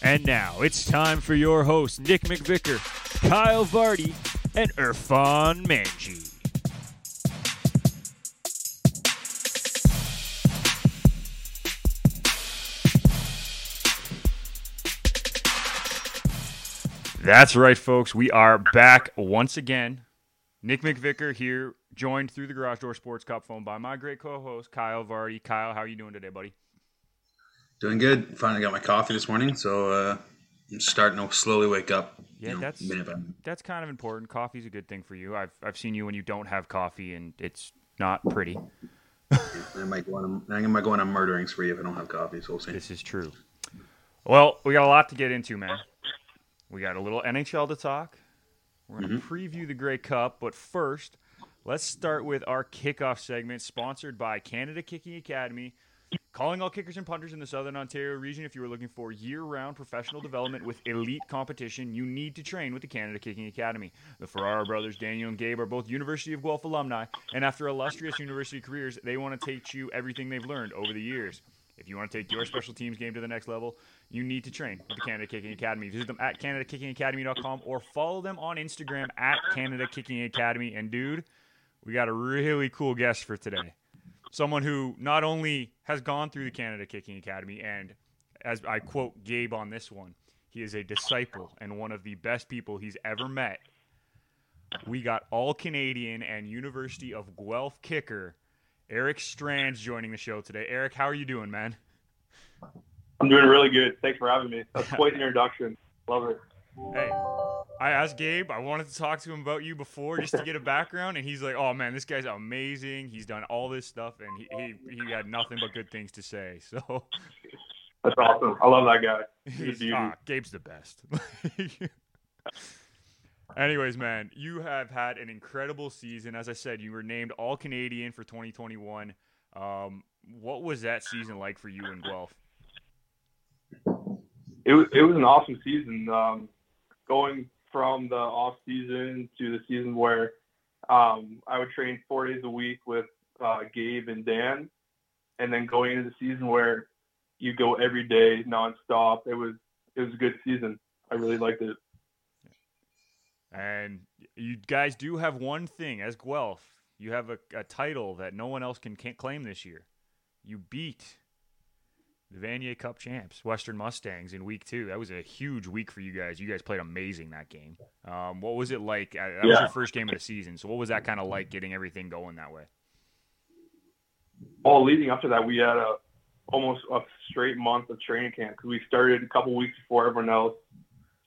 And now it's time for your hosts, Nick McVicker, Kyle Vardy, and Irfan Manji. That's right, folks. We are back once again. Nick McVicker here, joined through the Garage Door Sports Cup phone by my great co-host Kyle Vardy. Kyle, how are you doing today, buddy? Doing good. Finally got my coffee this morning, so uh, I'm starting to slowly wake up. Yeah, you know, that's minute that's kind of important. Coffee's a good thing for you. I've I've seen you when you don't have coffee and it's not pretty. I might go on. A, I might go on a murdering spree if I don't have coffee. So we'll see. This is true. Well, we got a lot to get into, man. We got a little NHL to talk. We're going to preview the Grey Cup, but first, let's start with our kickoff segment sponsored by Canada Kicking Academy. Calling all kickers and punters in the Southern Ontario region. If you are looking for year round professional development with elite competition, you need to train with the Canada Kicking Academy. The Ferraro brothers, Daniel and Gabe, are both University of Guelph alumni, and after illustrious university careers, they want to teach you everything they've learned over the years. If you want to take your special teams game to the next level, you need to train with the Canada Kicking Academy. Visit them at CanadaKickingAcademy.com or follow them on Instagram at Canada Kicking Academy. And dude, we got a really cool guest for today. Someone who not only has gone through the Canada Kicking Academy, and as I quote Gabe on this one, he is a disciple and one of the best people he's ever met. We got all Canadian and University of Guelph kicker Eric Strands joining the show today. Eric, how are you doing, man? I'm doing really good. Thanks for having me. That's quite an introduction. Love it. Hey, I asked Gabe. I wanted to talk to him about you before just to get a background, and he's like, "Oh man, this guy's amazing. He's done all this stuff, and he he, he had nothing but good things to say." So That's awesome. I love that guy. He's he's, ah, Gabe's the best. Anyways, man, you have had an incredible season. As I said, you were named All Canadian for 2021. Um, what was that season like for you in Guelph? It was it was an awesome season. Um, going from the off season to the season where um, I would train four days a week with uh, Gabe and Dan, and then going into the season where you go every day nonstop. It was it was a good season. I really liked it. And you guys do have one thing as Guelph. You have a, a title that no one else can can't claim this year. You beat the Vanier Cup champs, Western Mustangs, in week two. That was a huge week for you guys. You guys played amazing that game. Um, what was it like? That was Yeah. your first game of the season. So what was that kind of like getting everything going that way? all leading up to that, we had a almost a straight month of training camp because we started a couple weeks before everyone else.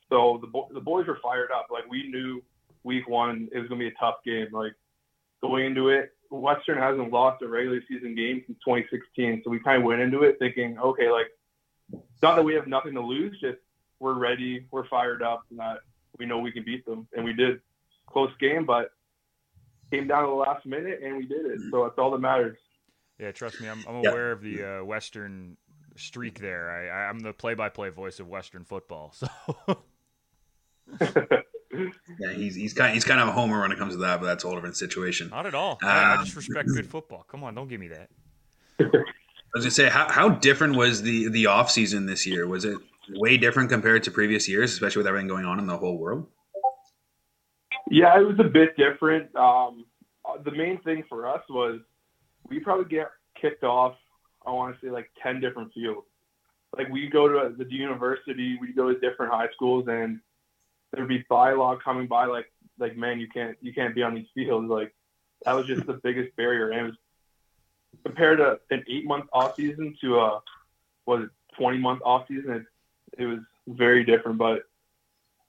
So the bo- the boys were fired up. Like we knew week one it was gonna be a tough game. Like going into it, Western hasn't lost a regular season game since 2016. So we kind of went into it thinking, okay, like it's not that we have nothing to lose, just we're ready, we're fired up, and that we know we can beat them, and we did. Close game, but came down to the last minute and we did it. So that's all that matters. Yeah, trust me, I'm, I'm Yeah. aware of the uh, Western streak there. I, I- I'm the play-by-play voice of Western football. So Yeah, he's he's kind he's kind of a homer when it comes to that, but that's a whole different situation. Not at all. I, I just Um, respect good football. Come on, don't give me that. I was gonna say, how how different was the the off season this year? Was it way different compared to previous years, especially with everything going on in the whole world? Yeah, it was a bit different. Um, the main thing for us was we probably get kicked off. I want to say like ten different fields. Like we go to the university, we go to different high schools, and there'd be bylaw coming by like like man, you can't you can't be on these fields. Like that was just the biggest barrier. And it was compared to an eight month off season to a was it twenty month off season. It it was very different, but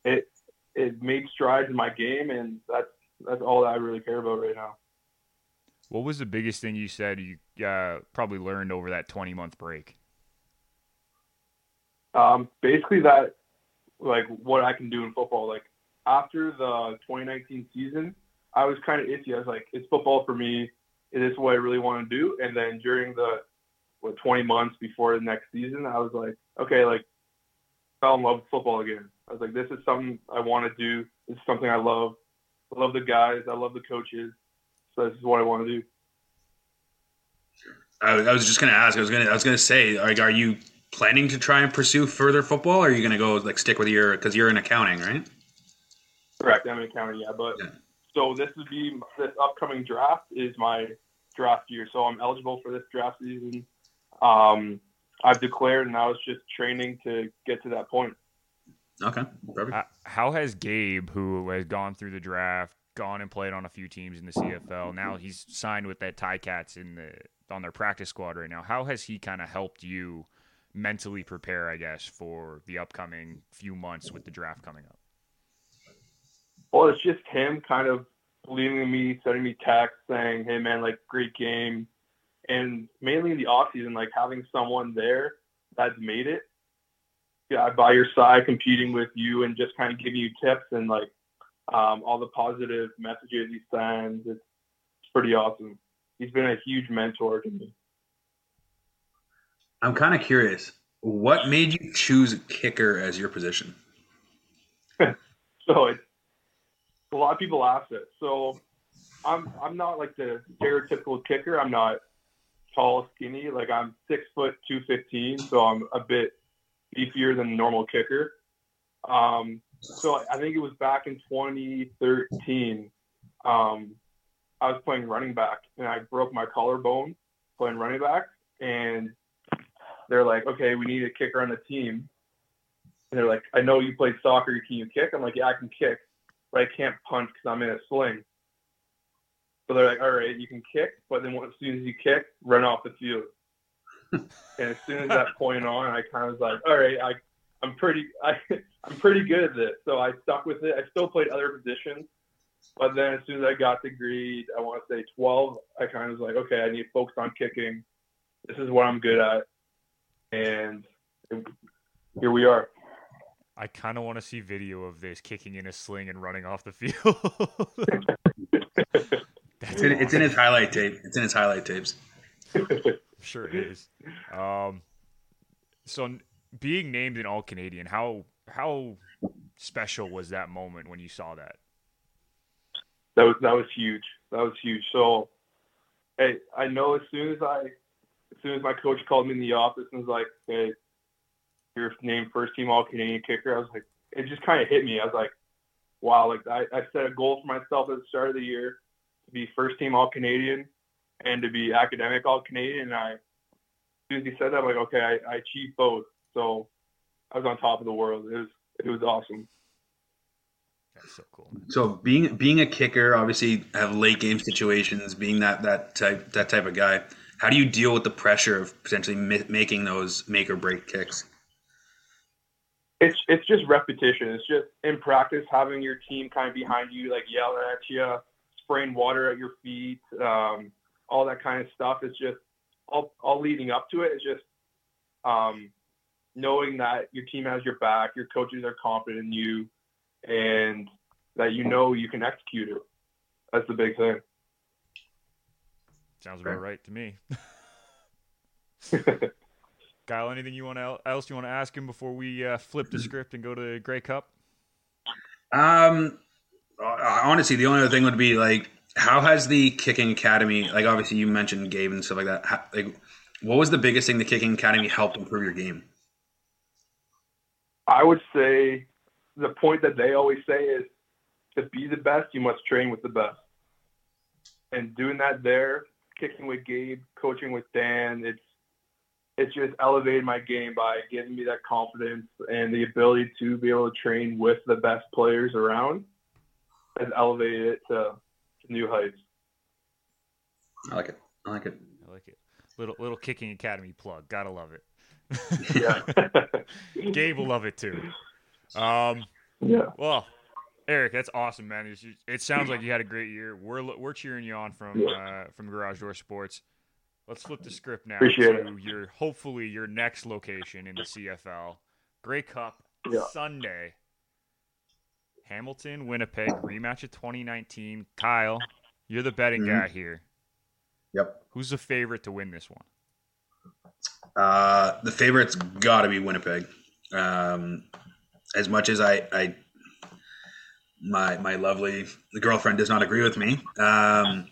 it it made strides in my game, and that's that's all that I really care about right now. What was the biggest thing you said you uh, probably learned over that 20 month break? Um, basically, that like what I can do in football. Like after the 2019 season, I was kind of itchy. I was like, it's football for me. It is what I really want to do. And then during the what 20 months before the next season, I was like, okay, like fell in love with football again. I was like, this is something I want to do. This is something I love. I love the guys. I love the coaches. So this is what I want to do. I was just gonna ask. I was gonna. I was gonna say, like, are you planning to try and pursue further football? Or are you gonna go like stick with your because you're in accounting, right? Correct. I'm in accounting, yeah. But yeah. so this would be this upcoming draft is my draft year. So I'm eligible for this draft season. Um, I've declared, and I was just training to get to that point. Okay, perfect. Uh, how has Gabe, who has gone through the draft, gone and played on a few teams in the CFL. Now he's signed with that Ticats in the on their practice squad right now. How has he kind of helped you mentally prepare, I guess, for the upcoming few months with the draft coming up? Well, it's just him kind of believing in me, sending me texts saying, "Hey, man, like great game," and mainly in the off season, like having someone there that's made it, yeah, by your side, competing with you, and just kind of giving you tips and like um, all the positive messages he sends. It's, it's pretty awesome. He's been a huge mentor to me. I'm kind of curious. What made you choose kicker as your position? so a lot of people ask it. So I'm I'm not like the stereotypical kicker. I'm not tall, skinny. Like I'm six foot two fifteen, so I'm a bit beefier than normal kicker. Um, so I think it was back in 2013. Um, I was playing running back and I broke my collarbone playing running back. And they're like, okay, we need a kicker on the team. And they're like, I know you played soccer. Can you kick? I'm like, yeah, I can kick, but I can't punch because I'm in a sling. So they're like, all right, you can kick, but then as soon as you kick, run off the field. and as soon as that point on, I kind of was like, all right, I, I'm pretty, I, I'm pretty good at this. So I stuck with it. I still played other positions, but then as soon as I got to grade, I want to say 12, I kind of was like, okay, I need to focus on kicking. This is what I'm good at. And here we are. I kind of want to see video of this kicking in a sling and running off the field. it's, in, it's in his highlight tape. It's in his highlight tapes. sure it is. Um, so being named an All Canadian, how how special was that moment when you saw that? That was that was huge. That was huge. So, hey, I know as soon as I, as soon as my coach called me in the office and was like, "Hey, you're named first team All Canadian kicker," I was like, it just kind of hit me. I was like, wow, like I, I set a goal for myself at the start of the year to be first team All Canadian and to be academic All Canadian. And I, as soon as he said that, I'm like, okay, I, I achieved both. So I was on top of the world. It was it was awesome. That's so cool. So being being a kicker, obviously have late game situations. Being that that type that type of guy, how do you deal with the pressure of potentially mi- making those make or break kicks? It's it's just repetition. It's just in practice having your team kind of behind you, like yelling at you, spraying water at your feet, um, all that kind of stuff. It's just all all leading up to it. It's just um, knowing that your team has your back, your coaches are confident in you, and that you know you can execute it. That's the big thing. Sounds about right to me. Kyle, anything you want to, else you want to ask him before we uh, flip the script and go to the Grey Cup? Um, honestly, the only other thing would be like, how has the kicking academy? Like, obviously, you mentioned Gabe and stuff like that. How, like, what was the biggest thing the kicking academy helped improve your game? I would say the point that they always say is to be the best, you must train with the best. And doing that there, kicking with Gabe, coaching with Dan, it's it's just elevated my game by giving me that confidence and the ability to be able to train with the best players around has elevated it to, to new heights. I like it. I like it. I like it. Little little kicking academy plug. Gotta love it yeah. Gabe will love it too. Um, yeah. Well, Eric, that's awesome, man. it sounds like you had a great year. We're we're cheering you on from uh, from Garage Door Sports. Let's flip the script now Appreciate to it. your hopefully your next location in the CFL, Grey Cup yeah. Sunday. Hamilton, Winnipeg rematch of 2019. Kyle, you're the betting Mhm. guy here. Yep. Who's the favorite to win this one? Uh, the favorite's got to be Winnipeg. Um, as much as I, I, my my lovely girlfriend does not agree with me, um,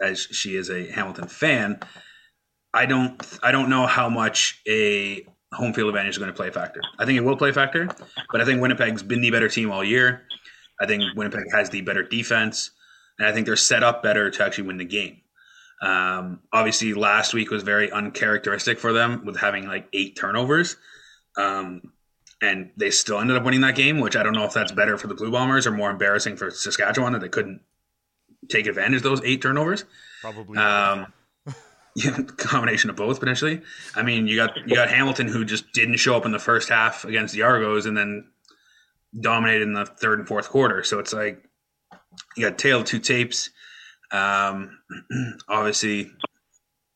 as she is a Hamilton fan, I don't I don't know how much a home field advantage is going to play a factor. I think it will play a factor, but I think Winnipeg's been the better team all year. I think Winnipeg has the better defense, and I think they're set up better to actually win the game. Um, obviously, last week was very uncharacteristic for them with having like eight turnovers. Um, and they still ended up winning that game, which I don't know if that's better for the Blue Bombers or more embarrassing for Saskatchewan that they couldn't take advantage of those eight turnovers. Probably. Um, yeah, combination of both potentially. I mean, you got you got Hamilton who just didn't show up in the first half against the Argos and then dominated in the third and fourth quarter. So it's like you got tail two tapes. Um, obviously,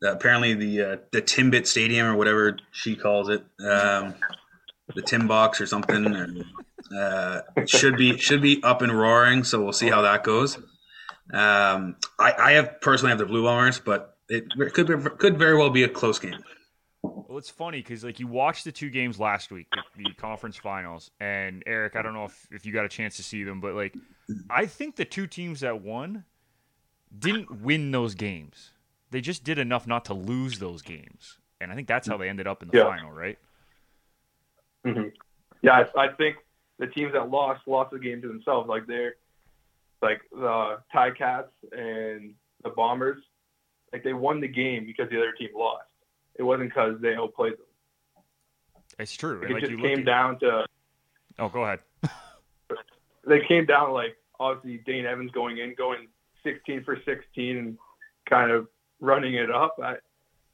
apparently the uh, the Timbit Stadium or whatever she calls it, um, the Tim Box or something, and, uh, should be should be up and roaring. So we'll see how that goes. Um, I, I have personally have the Blue Bombers, but it could be, could very well be a close game. Well, it's funny because like you watched the two games last week, the, the conference finals, and Eric, I don't know if, if you got a chance to see them, but like I think the two teams that won didn't win those games. They just did enough not to lose those games, and I think that's how they ended up in the Yeah. final, right? Hmm Yeah, I, I think the teams that lost lost the game to themselves. Like they're like the Ticats and the Bombers. Like they won the game because the other team lost. It wasn't because they outplayed them. It's true. Like, like it you just came at- down to Oh, go ahead. they came down like obviously Dane Evans going in, going 16 for 16, and kind of running it up. I,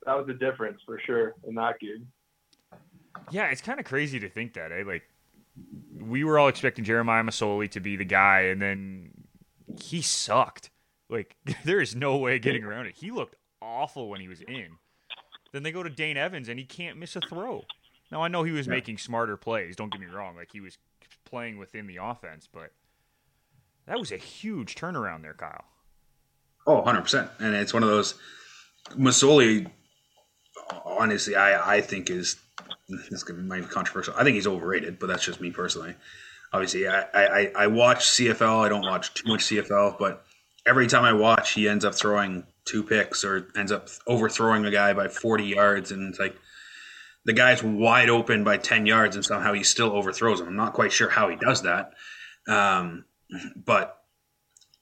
that was the difference for sure in that game. Yeah, it's kind of crazy to think that, eh? Like, we were all expecting Jeremiah Masoli to be the guy, and then he sucked. Like, there is no way getting around it. He looked awful when he was in. Then they go to Dane Evans, and he can't miss a throw. Now, I know he was Yeah. making smarter plays. Don't get me wrong. Like, he was playing within the offense, but that was a huge turnaround there, Kyle. Oh, 100%. And it's one of those Masoli honestly I I think is this might be controversial. I think he's overrated, but that's just me personally. Obviously, I I, I watch CFL. I don't watch too much CFL, but every time I watch, he ends up throwing two picks or ends up overthrowing a guy by 40 yards, and it's like the guy's wide open by 10 yards, and somehow he still overthrows him. I'm not quite sure how he does that, um, but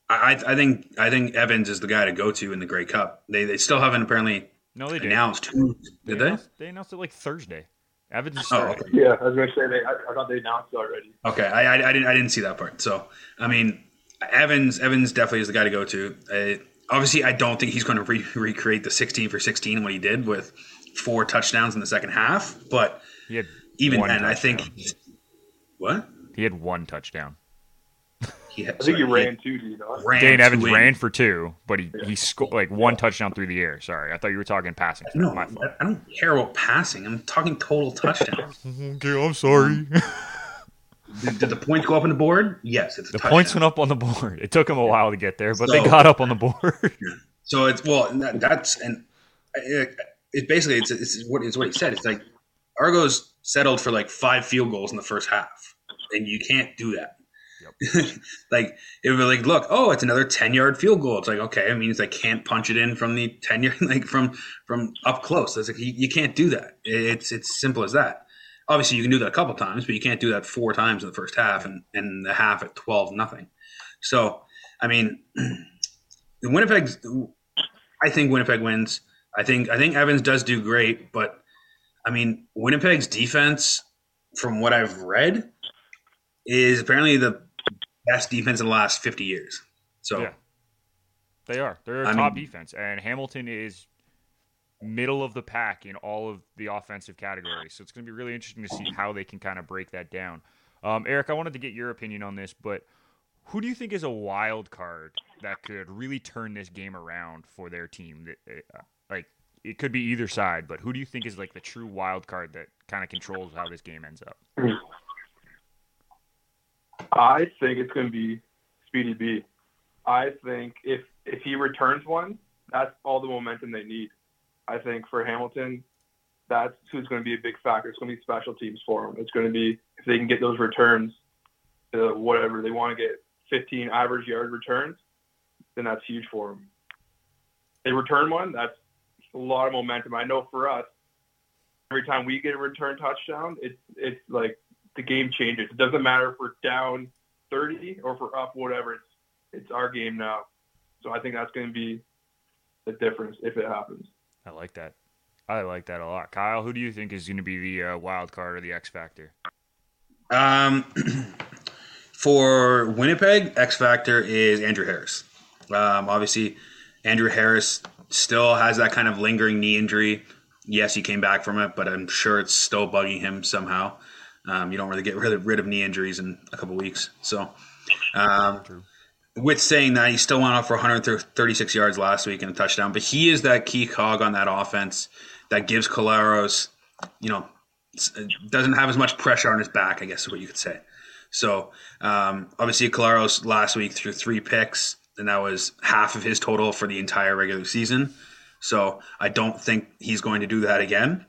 I, I think I think Evans is the guy to go to in the Grey Cup. They they still haven't apparently No, they did. announced who did they? announced, they announced it like Thursday. Evans is Oh, okay. Yeah, I was gonna say they. I, I thought they announced it already. Okay, I, I, I didn't I didn't see that part. So I mean, Evans Evans definitely is the guy to go to. Uh, obviously, I don't think he's going to re- recreate the 16 for 16 what he did with four touchdowns in the second half. But even one then, I think what he had one touchdown. He I think he ran too, do you know? ran Dane to Evans win. ran for two, but he, he scored like one touchdown through the air. Sorry, I thought you were talking passing. No, my fault. I don't care about passing. I'm talking total touchdowns. Okay, I'm sorry. did, did the points go up on the board? Yes, it's a the touchdown. points went up on the board. It took him a while to get there, but they got up on the board. So it's well, that's and it, it basically it's, it's what it's what he said. It's like Argos settled for like five field goals in the first half, and you can't do that. like it would be like, look, oh, it's another ten yard field goal. It's like okay, it means I can't punch it in from the ten yard, like from from up close. It's like you, you can't do that. It's it's simple as that. Obviously, you can do that a couple times, but you can't do that four times in the first half and and the half at twelve nothing. So, I mean, the Winnipeg's. I think Winnipeg wins. I think I think Evans does do great, but I mean Winnipeg's defense, from what I've read, is apparently the best defense in the last fifty years. So Yeah. They are. They're a I top mean- defense, and Hamilton is middle of the pack in all of the offensive categories. So it's going to be really interesting to see how they can kind of break that down. Um, Eric, I wanted to get your opinion on this, but who do you think is a wild card that could really turn this game around for their team? Uh, like it could be either side, but who do you think is like the true wild card that kind of controls how this game ends up? I think it's going to be Speedy B. I think if if he returns one, that's all the momentum they need. I think for Hamilton, that's who's going to be a big factor. It's going to be special teams for them. It's going to be if they can get those returns, to whatever they want to get, 15 average yard returns, then that's huge for them. They return one, that's a lot of momentum. I know for us, every time we get a return touchdown, it's it's like the game changes. It doesn't matter if we're down 30 or if we're up, whatever. It's it's our game now. So I think that's going to be the difference if it happens. I like that. I like that a lot. Kyle, who do you think is going to be the uh, wild card or the X factor? Um, for Winnipeg, X factor is Andrew Harris. Um, obviously, Andrew Harris still has that kind of lingering knee injury. Yes, he came back from it, but I'm sure it's still bugging him somehow. Um, you don't really get rid of, rid of knee injuries in a couple weeks. So, um, with saying that, he still went off for 136 yards last week and a touchdown, but he is that key cog on that offense that gives Collaros, you know, doesn't have as much pressure on his back, I guess is what you could say. So, um, obviously, Collaros last week threw three picks, and that was half of his total for the entire regular season. So, I don't think he's going to do that again.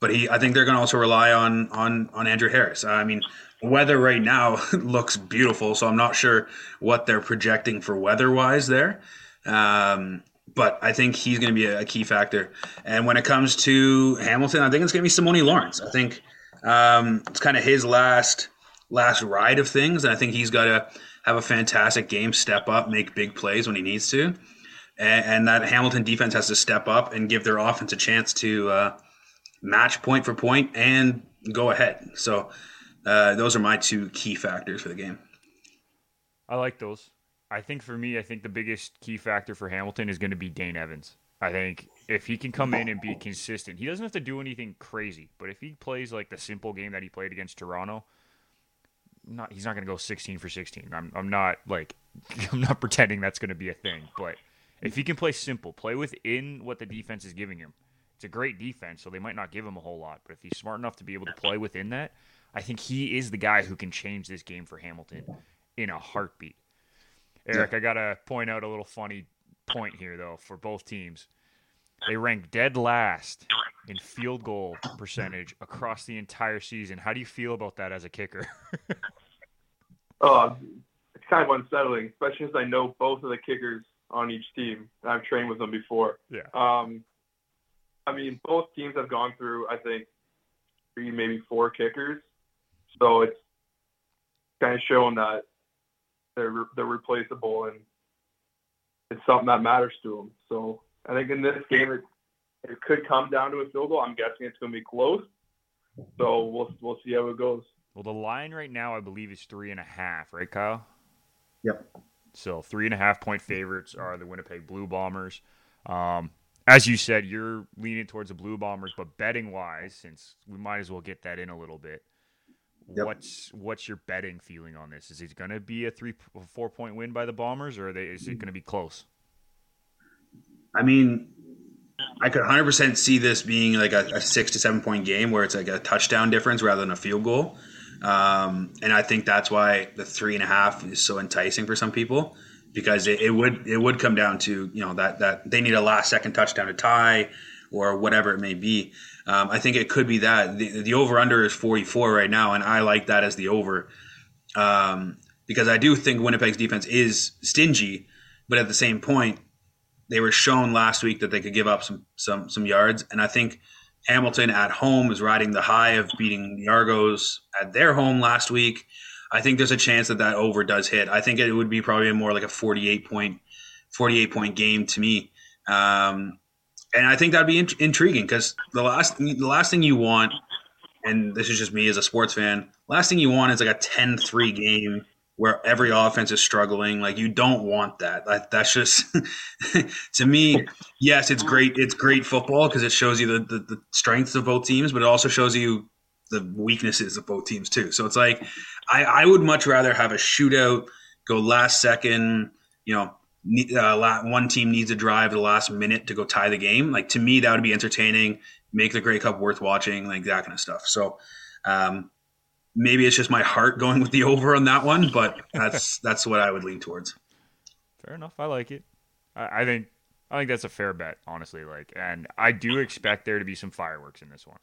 But he, I think they're going to also rely on on on Andrew Harris. I mean, weather right now looks beautiful, so I'm not sure what they're projecting for weather wise there. Um, but I think he's going to be a, a, key factor. And when it comes to Hamilton, I think it's going to be Simoni Lawrence. I think um, it's kind of his last last ride of things, and I think he's got to have a fantastic game, step up, make big plays when he needs to, and, and that Hamilton defense has to step up and give their offense a chance to uh, match point for point and go ahead. So uh, those are my two key factors for the game. I like those. I think for me, I think the biggest key factor for Hamilton is going to be Dane Evans. I think if he can come in and be consistent, he doesn't have to do anything crazy, but if he plays like the simple game that he played against Toronto, not he's not going to go 16 for 16. I'm I'm not like I'm not pretending that's going to be a thing, but if he can play simple, play within what the defense is giving him. It's a great defense, so they might not give him a whole lot, but if he's smart enough to be able to play within that, I think he is the guy who can change this game for Hamilton in a heartbeat. Eric. I got to point out a little funny point here, though, for both teams. They rank dead last in field goal percentage across the entire season. How do you feel about that as a kicker? oh, it's kind of unsettling, especially since I know both of the kickers on each team. I've trained with them before. Yeah. Um, I mean, both teams have gone through, I think, three, maybe four kickers. So it's kind of showing that they're they're replaceable and it's something that matters to them. So I think in this game it, it could come down to a field goal. I'm guessing it's going to be close. So we'll we'll see how it goes. Well, the line right now I believe is three and a half, right, Kyle? Yep. So three and a half point favorites are the Winnipeg Blue Bombers. Um, as you said, you're leaning towards the Blue Bombers, but betting wise, since we might as well get that in a little bit, Yep. What's what's your betting feeling on this? Is it going to be a three four point win by the Bombers, or they, is it going to be close? I mean, I could 100 percent see this being like a, a, six to seven point game where it's like a touchdown difference rather than a field goal, um, and I think that's why the three and a half is so enticing for some people because it, it would it would come down to you know that that they need a last second touchdown to tie or whatever it may be. Um, I think it could be that the, the over under is 44 right now, and I like that as the over um, because I do think Winnipeg's defense is stingy, but at the same point, they were shown last week that they could give up some some some yards, and I think Hamilton at home is riding the high of beating the Argos at their home last week. I think there's a chance that that over does hit. I think it would be probably more like a 48 point 48 point game to me. Um, and I think that'd be in- intriguing because the last the last thing you want, and this is just me as a sports fan, last thing you want is like a 10-3 game where every offense is struggling. Like you don't want that. that that's just to me. Yes, it's great. It's great football because it shows you the, the, the strengths of both teams, but it also shows you the weaknesses of both teams too. So it's like I, I would much rather have a shootout, go last second, you know, uh, one team needs a drive at the last minute to go tie the game. Like to me, that would be entertaining, make the Grey Cup worth watching, like that kind of stuff. So, um, maybe it's just my heart going with the over on that one, but that's that's what I would lean towards. Fair enough. I like it. I, I think I think that's a fair bet, honestly. Like, and I do expect there to be some fireworks in this one,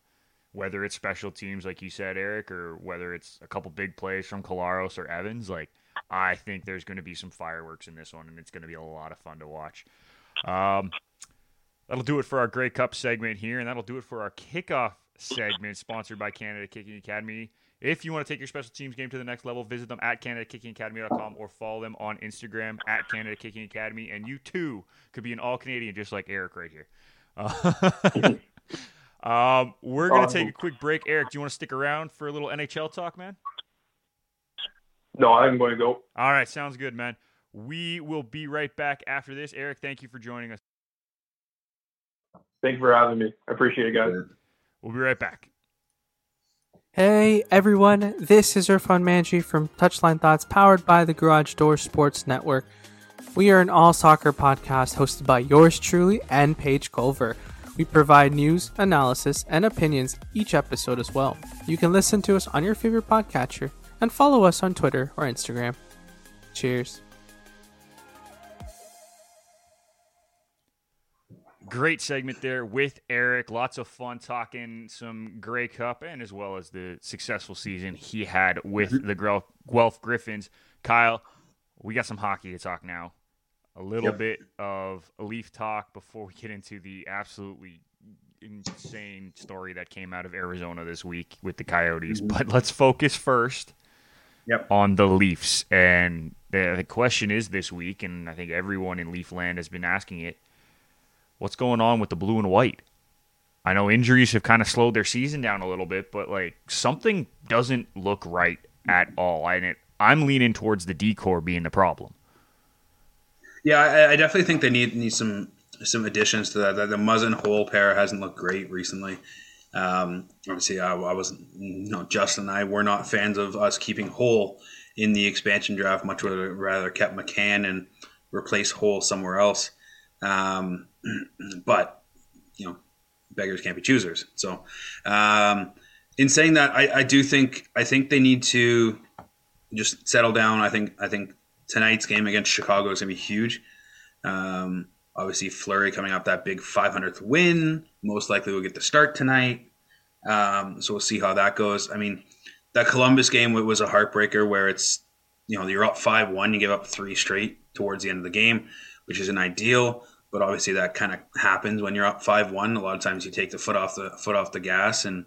whether it's special teams, like you said, Eric, or whether it's a couple big plays from Collaros or Evans. Like, I think there's going to be some fireworks in this one, and it's going to be a lot of fun to watch. Um, that'll do it for our Grey Cup segment here, and that'll do it for our kickoff segment, sponsored by Canada Kicking Academy. If you want to take your special teams game to the next level, visit them at CanadaKickingAcademy.com or follow them on Instagram at Canada Kicking Academy. And you too could be an all Canadian just like Eric right here. Uh, um, we're going to take a quick break. Eric, do you want to stick around for a little NHL talk, man? No, I'm going to go. All right, sounds good, man. We will be right back after this. Eric, thank you for joining us. Thank you for having me. I appreciate it, guys. We'll be right back. Hey everyone, this is Irfan Manji from Touchline Thoughts powered by the Garage Door Sports Network. We are an all soccer podcast hosted by yours truly and Paige Culver. We provide news, analysis, and opinions each episode as well. You can listen to us on your favorite podcatcher and follow us on Twitter or Instagram. Cheers. Great segment there with Eric. Lots of fun talking some Grey Cup and as well as the successful season he had with the Guelph Gryphons. Kyle, we got some hockey to talk now. A little yep. bit of Leaf talk before we get into the absolutely insane story that came out of Arizona this week with the Coyotes. Mm-hmm. But let's focus first yep. on the Leafs. And the, the question is this week, and I think everyone in Leafland has been asking it what's going on with the blue and white? I know injuries have kind of slowed their season down a little bit, but like something doesn't look right at all. And it, I'm leaning towards the D-core being the problem. Yeah, I, I, definitely think they need need some some additions to that. The, the Muzzin Holl pair hasn't looked great recently. Um, obviously, I, I was you know Justin and I were not fans of us keeping Holl in the expansion draft. Much rather rather kept McCann and replace Holl somewhere else. Um, but you know, beggars can't be choosers. So, um, in saying that, I, I do think I think they need to just settle down. I think I think tonight's game against Chicago is going to be huge. Um, obviously, Fleury coming off that big 500th win, most likely will get the start tonight. Um, so we'll see how that goes. I mean, that Columbus game was a heartbreaker where it's you know you're up five one, you give up three straight towards the end of the game, which isn't ideal but obviously that kind of happens when you're up five one. A lot of times you take the foot off the foot off the gas and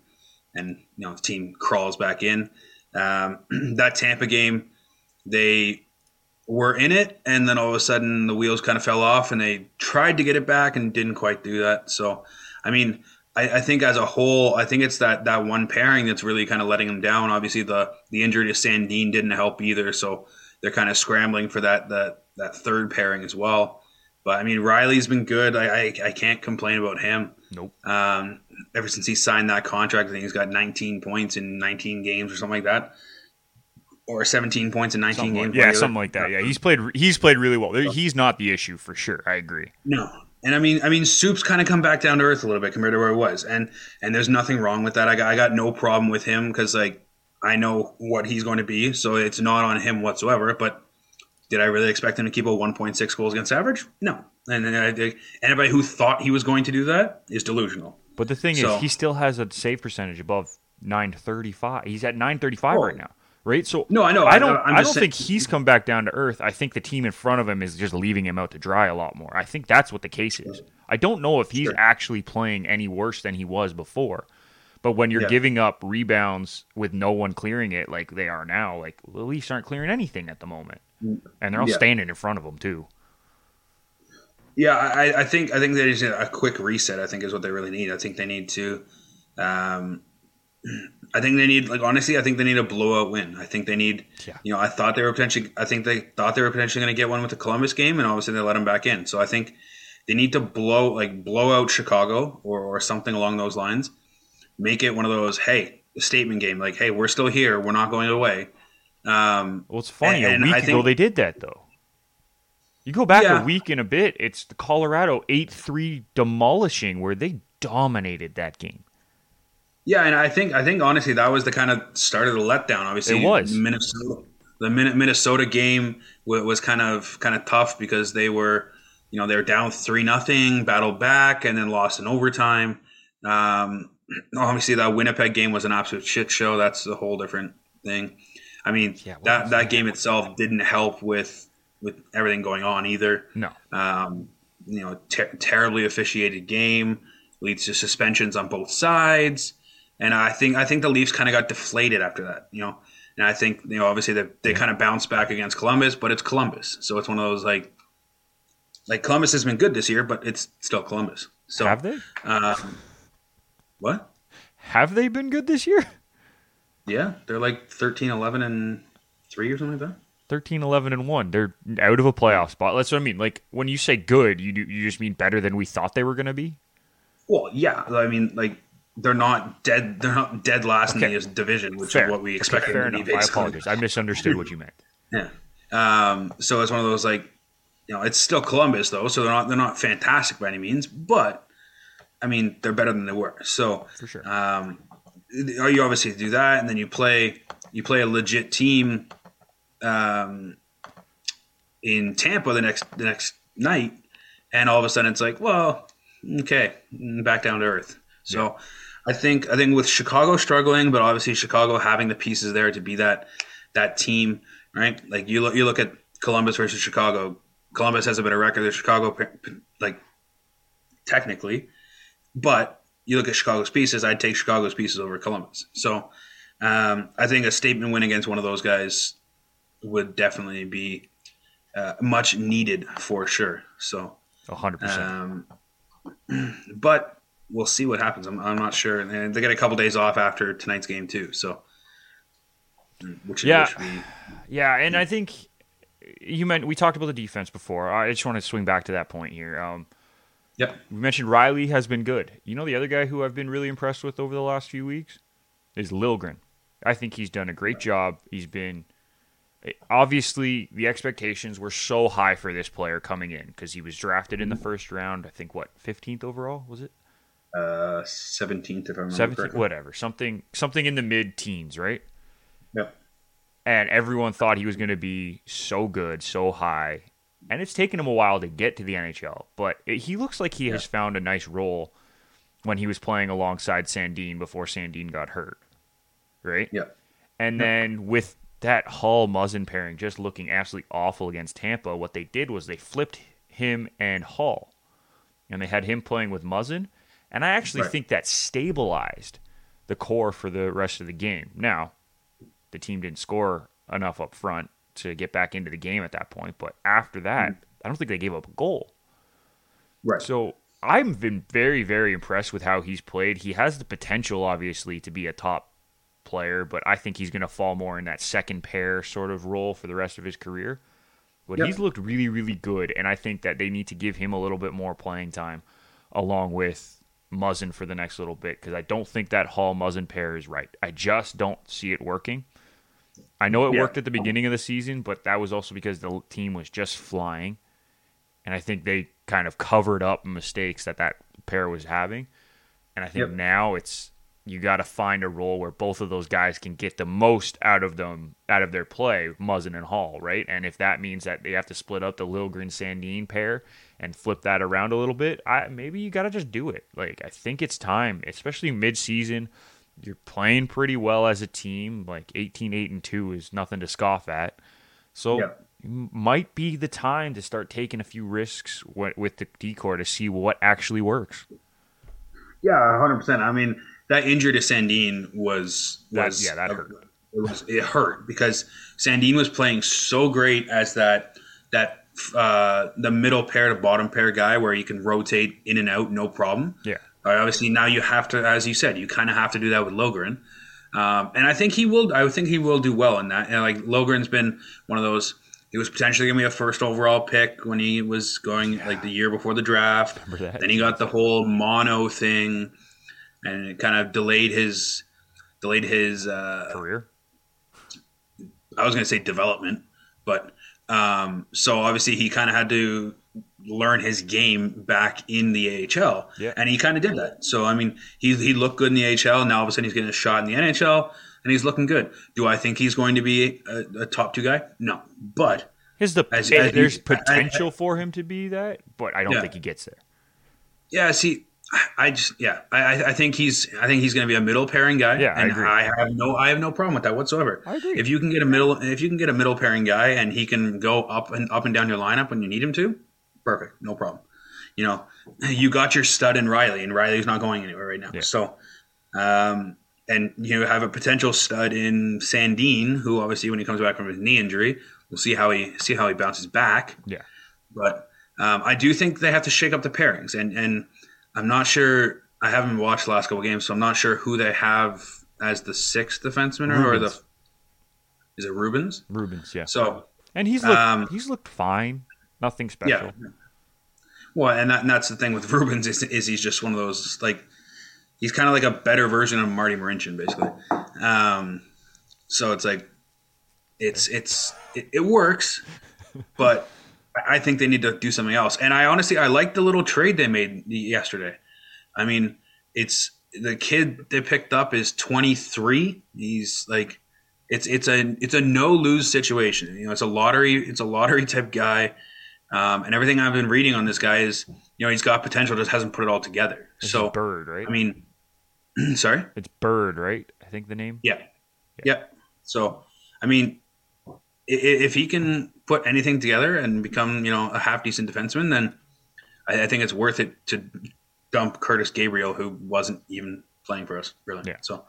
and you know the team crawls back in. Um, that Tampa game, they were in it, and then all of a sudden the wheels kind of fell off, and they tried to get it back and didn't quite do that. So, I mean, I, I think as a whole, I think it's that that one pairing that's really kind of letting them down. Obviously, the the injury to Sandin didn't help either, so they're kind of scrambling for that that that third pairing as well. But I mean, Rielly's been good. I, I, I can't complain about him. Nope. Um, ever since he signed that contract, I think he's got 19 points in 19 games or something like that, or 17 points in 19 games. Like, yeah, something like that. Yeah, he's played. He's played really well. He's not the issue for sure. I agree. No, and I mean, I mean, Soup's kind of come back down to earth a little bit compared to where he was, and and there's nothing wrong with that. I got I got no problem with him because like I know what he's going to be, so it's not on him whatsoever. But did I really expect him to keep a 1.6 goals against average? No. And uh, anybody who thought he was going to do that is delusional. But the thing so, is, he still has a save percentage above 935. He's at 935 right now, right? So no, I know. I don't. I don't saying, think he's come back down to earth. I think the team in front of him is just leaving him out to dry a lot more. I think that's what the case is. I don't know if he's sure. actually playing any worse than he was before. But when you're yeah. giving up rebounds with no one clearing it like they are now, like the Leafs aren't clearing anything at the moment, mm. and they're all yeah. standing in front of them too. Yeah, I, I think I think they need a quick reset. I think is what they really need. I think they need to. Um, I think they need like honestly. I think they need a blowout win. I think they need. Yeah. You know, I thought they were potentially. I think they thought they were potentially going to get one with the Columbus game, and obviously they let them back in. So I think they need to blow like blow out Chicago or or something along those lines. Make it one of those hey statement game like hey we're still here we're not going away. Um, well, it's funny. And, a week ago they did that though. You go back yeah. a week and a bit, it's the Colorado 8 3 demolishing where they dominated that game. Yeah, and I think I think honestly that was the kind of start of the letdown. Obviously, It was. Minnesota. The Minnesota game was kind of kind of tough because they were, you know, they were down three nothing, battled back, and then lost in overtime. Um, obviously, that Winnipeg game was an absolute shit show. That's a whole different thing. I mean, Yeah, what that that game itself didn't help with with everything going on either. No. Um, you know, ter- terribly officiated game leads to suspensions on both sides, and I think I think the Leafs kind of got deflated after that. You know, and I think you know obviously they they kind of bounced back against Columbus, but it's Columbus, so it's one of those like like Columbus has been good this year, but it's still Columbus. So Have they? um, what? Have they been good this year? Yeah, they're like 13, 11, and three or something like that. 13, 11, and 1. They're out of a playoff spot. That's what I mean. Like, when you say good, you, do, you just mean better than we thought they were going to be? Well, yeah, I mean like they're not dead. They're not dead last Okay. in the division, which Fair. is what we Okay, expected. fair enough. I apologize. I misunderstood what you meant. Yeah. Um, so it's one of those like, you know, it's still Columbus though, so they're not they're not fantastic by any means, but I mean they're better than they were. So For sure. um, you obviously do that, and then you play you play a legit team um, in Tampa the next the next night, and all of a sudden it's like, well, okay, back down to earth. So I think I think with Chicago struggling, but obviously Chicago having the pieces there to be that that team, right? Like you look you look at Columbus versus Chicago. Columbus has a better record than Chicago, like technically, but you look at Chicago's pieces. I'd take Chicago's pieces over Columbus. So um, I think a statement win against one of those guys would definitely be uh, much needed for sure. So, 100%. um, but we'll see what happens. I'm, I'm not sure. And they get a couple days off after tonight's game too. So, which, Yeah. which Yeah, and I think you meant we talked about the defense before. I just want to swing back to that point here. Um, yep. we mentioned Rielly has been good. You know, the other guy who I've been really impressed with over the last few weeks is Liljegren. I think he's done a great job. He's been obviously the expectations were so high for this player coming in because he was drafted in the first round. I think what 15th overall was it? Uh, 17th, if I remember 17th, correctly. whatever, something something in the mid teens, right? Yep. and everyone thought he was going to be so good, so high. And it's taken him a while to get to the NHL, but it, he looks like he has found a nice role when he was playing alongside Sandin before Sandin got hurt, right? Yep. And then with that Holl Muzzin pairing just looking absolutely awful against Tampa, what they did was they flipped him and Holl, and they had him playing with Muzzin, and I actually Right. think that stabilized the core for the rest of the game. Now, the team didn't score enough up front to get back into the game at that point, but after that, mm-hmm. I don't think they gave up a goal. Right. So I've been very, very impressed with how he's played. He has the potential, obviously, to be a top player, but I think he's going to fall more in that second pair sort of role for the rest of his career. But Yep. he's looked really, really good, and I think that they need to give him a little bit more playing time along with Muzzin for the next little bit because I don't think that Holl Muzzin pair is right. I just don't see it working. I know it Yeah. worked at the beginning of the season, but that was also because the team was just flying and I think they kind of covered up mistakes that that pair was having. And I think Yep. now it's you got to find a role where both of those guys can get the most out of them out of their play, Muzzin and Holl, right? And if that means that they have to split up the Liljegren Sandin pair and flip that around a little bit, I maybe you got to just do it. Like I think it's time, especially mid-season. You're playing pretty well as a team. Like 18 8 and 2 is nothing to scoff at. So Yeah. might be the time to start taking a few risks with the D-core to see what actually works. Yeah, hundred percent. I mean, that injury to Sandin was That- was yeah, that hurt. It was it hurt because Sandin was playing so great as that that uh, the middle pair to bottom pair guy where you can rotate in and out no problem. Yeah. Uh, obviously, now you have to, as you said, you kind of have to do that with Liljegren, um, and I think he will. I think he will do well in that. And like Liljegren's been one of those. He was potentially going to be a first overall pick when he was going like the year before the draft. Then he got the whole mono thing, and it kind of delayed his delayed his. Uh, Career. I was going to say development, but um, so obviously he kind of had to learn his game back in the AHL. Yeah. And he kind of did that. So I mean, he he looked good in the AHL. Now all of a sudden he's getting a shot in the NHL, and he's looking good. Do I think he's going to be a, a top two guy? No, but His the As- as there's he- potential for him to be that, but I don't Yeah. think he gets there. yeah, see. I just yeah, I I- I think he's I think he's going to be a middle pairing guy. Yeah, I and agree. I have no I have no problem with that whatsoever. I agree. If you can get a middle if you can get a middle pairing guy and he can go up and up and down your lineup when you need him to, perfect, no problem. You know, you got your stud in Rielly, and Rielly's not going anywhere right now. Yeah. So, um, and you have a potential stud in Sandin, who obviously when he comes back from his knee injury, we'll see how he see how he bounces back. Yeah. But um, I do think they have to shake up the pairings, and and I'm not sure. I haven't watched the last couple games, so I'm not sure who they have as the sixth defenseman or, or the. Is it Rubins? Rubins, yeah. So And he's looked Um, he's looked fine. Nothing special. yeah. Well, and, that, and that's the thing with Rubins is, is he's just one of those like he's kind of like a better version of Marty Marincin, basically. Um, so it's like it's it's it, it works, but I think they need to do something else. And I honestly I like the little trade they made yesterday. I mean, it's the kid they picked up is 23. He's like it's it's a it's a no lose situation. You know, it's a lottery it's a lottery type guy. Um, and everything I've been reading on this guy is, you know, he's got potential, just hasn't put it all together. This So, Bird, right? I mean, sorry, it's Bird, right? I think the name. yeah, yeah. So, I mean, if he can put anything together and become, you know, a half decent defenseman, then I, I think it's worth it to dump Curtis Gabriel, who wasn't even playing for us, really. Yeah. So,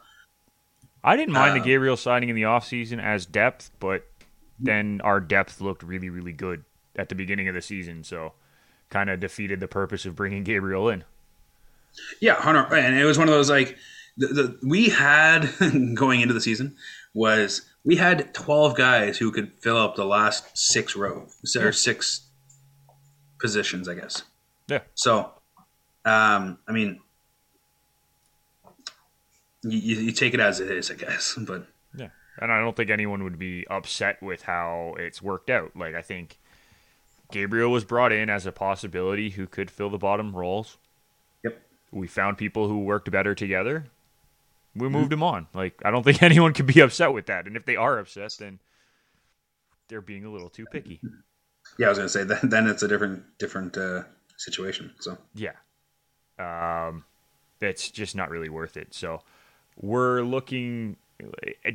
I didn't mind the Uh, Gabriel signing in the offseason as depth, but then our depth looked really, really good at the beginning of the season, so kind of defeated the purpose of bringing Gabriel in. Yeah, Hunter, and it was one of those like the, the we had going into the season was we had twelve guys who could fill up the last six rows or six positions, I guess. Yeah. So, um, I mean, you, you, you take it as it is, I guess. But Yeah. And I don't think anyone would be upset with how it's worked out. Like, I think Gabriel was brought in as a possibility who could fill the bottom roles. Yep. We found people who worked better together. We moved him on. Like, I don't think anyone could be upset with that. And if they are upset, then they're being a little too picky. yeah, I was gonna say that then it's a different different uh, situation. So Yeah. Um, it's just not really worth it. So we're looking.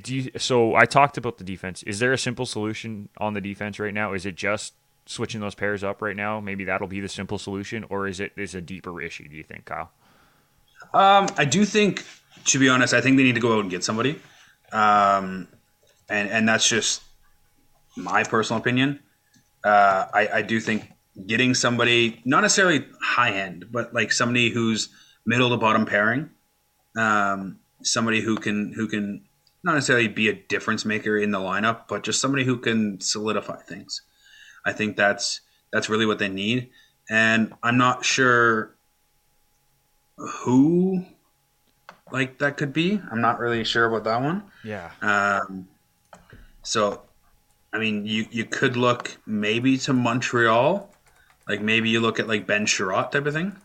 Do you, so I talked about the defense. Is there a simple solution on the defense right now? Is it just switching those pairs up right now? Maybe that'll be the simple solution, or is it is a deeper issue? Do you think, Kyle? Um, I do think, to be honest, I think they need to go out and get somebody, um, and and that's just my personal opinion. Uh, I, I do think getting somebody, not necessarily high end, but like somebody who's middle to bottom pairing, um, somebody who can who can not necessarily be a difference maker in the lineup, but just somebody who can solidify things. I think that's that's really what they need, and I'm not sure who like that could be. I'm not really sure about that one. Yeah. Um, so, I mean, you you could look maybe to Montreal, like maybe you look at like Ben Chiarot type of thing.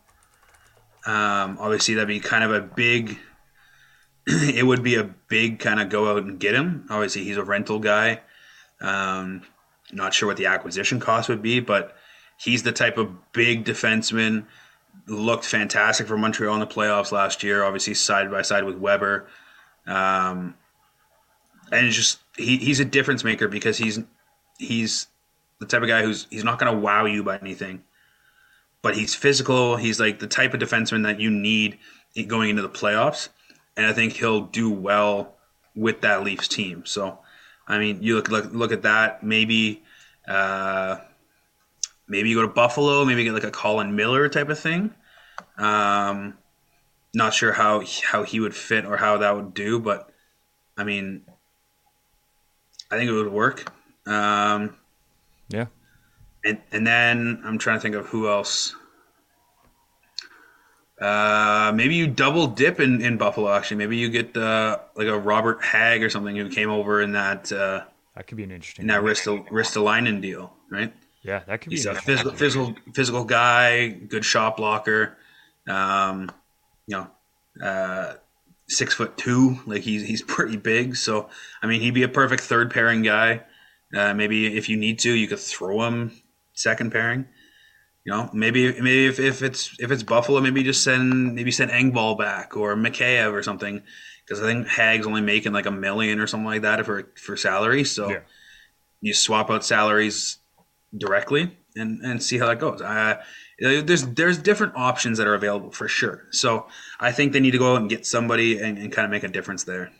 Um, obviously, that'd be kind of a big. it would be a big kind of go out and get him. Obviously, he's a rental guy. Um, not sure what the acquisition cost would be, but he's the type of big defenseman. Looked fantastic for Montreal in the playoffs last year. Obviously, side by side with Weber. Um, and just he, he's a difference maker because he's he's the type of guy who's he's not going to wow you by anything, but he's physical. He's like the type of defenseman that you need going into the playoffs, and I think he'll do well with that Leafs team. So, I mean, you look look look at that. Maybe uh, maybe you go to Buffalo. Maybe get like a Colin Miller type of thing. Um, not sure how how he would fit or how that would do, but I mean, I think it would work. Um, Yeah. and and then I'm trying to think of who else. Uh, maybe you double dip in, in Buffalo. Actually, maybe you get uh, like a Robert Hagg or something who came over in that uh, That could be an interesting. in that Ristolainen deal, right? Yeah, that could be. He's a physical, physical, physical guy, good shot blocker. Um, you know, uh, six foot two, like he's he's pretty big. So I mean, he'd be a perfect third pairing guy. Uh, maybe if you need to, you could throw him second pairing. You know, maybe maybe if, if it's if it's Buffalo, maybe just send maybe send Engvall back or Mikheyev or something because I think Hagg's only making like a million or something like that for for salary. So Yeah. you swap out salaries directly and and see how that goes. Uh, there's there's different options that are available for sure. So I think they need to go out and get somebody and, and kind of make a difference there.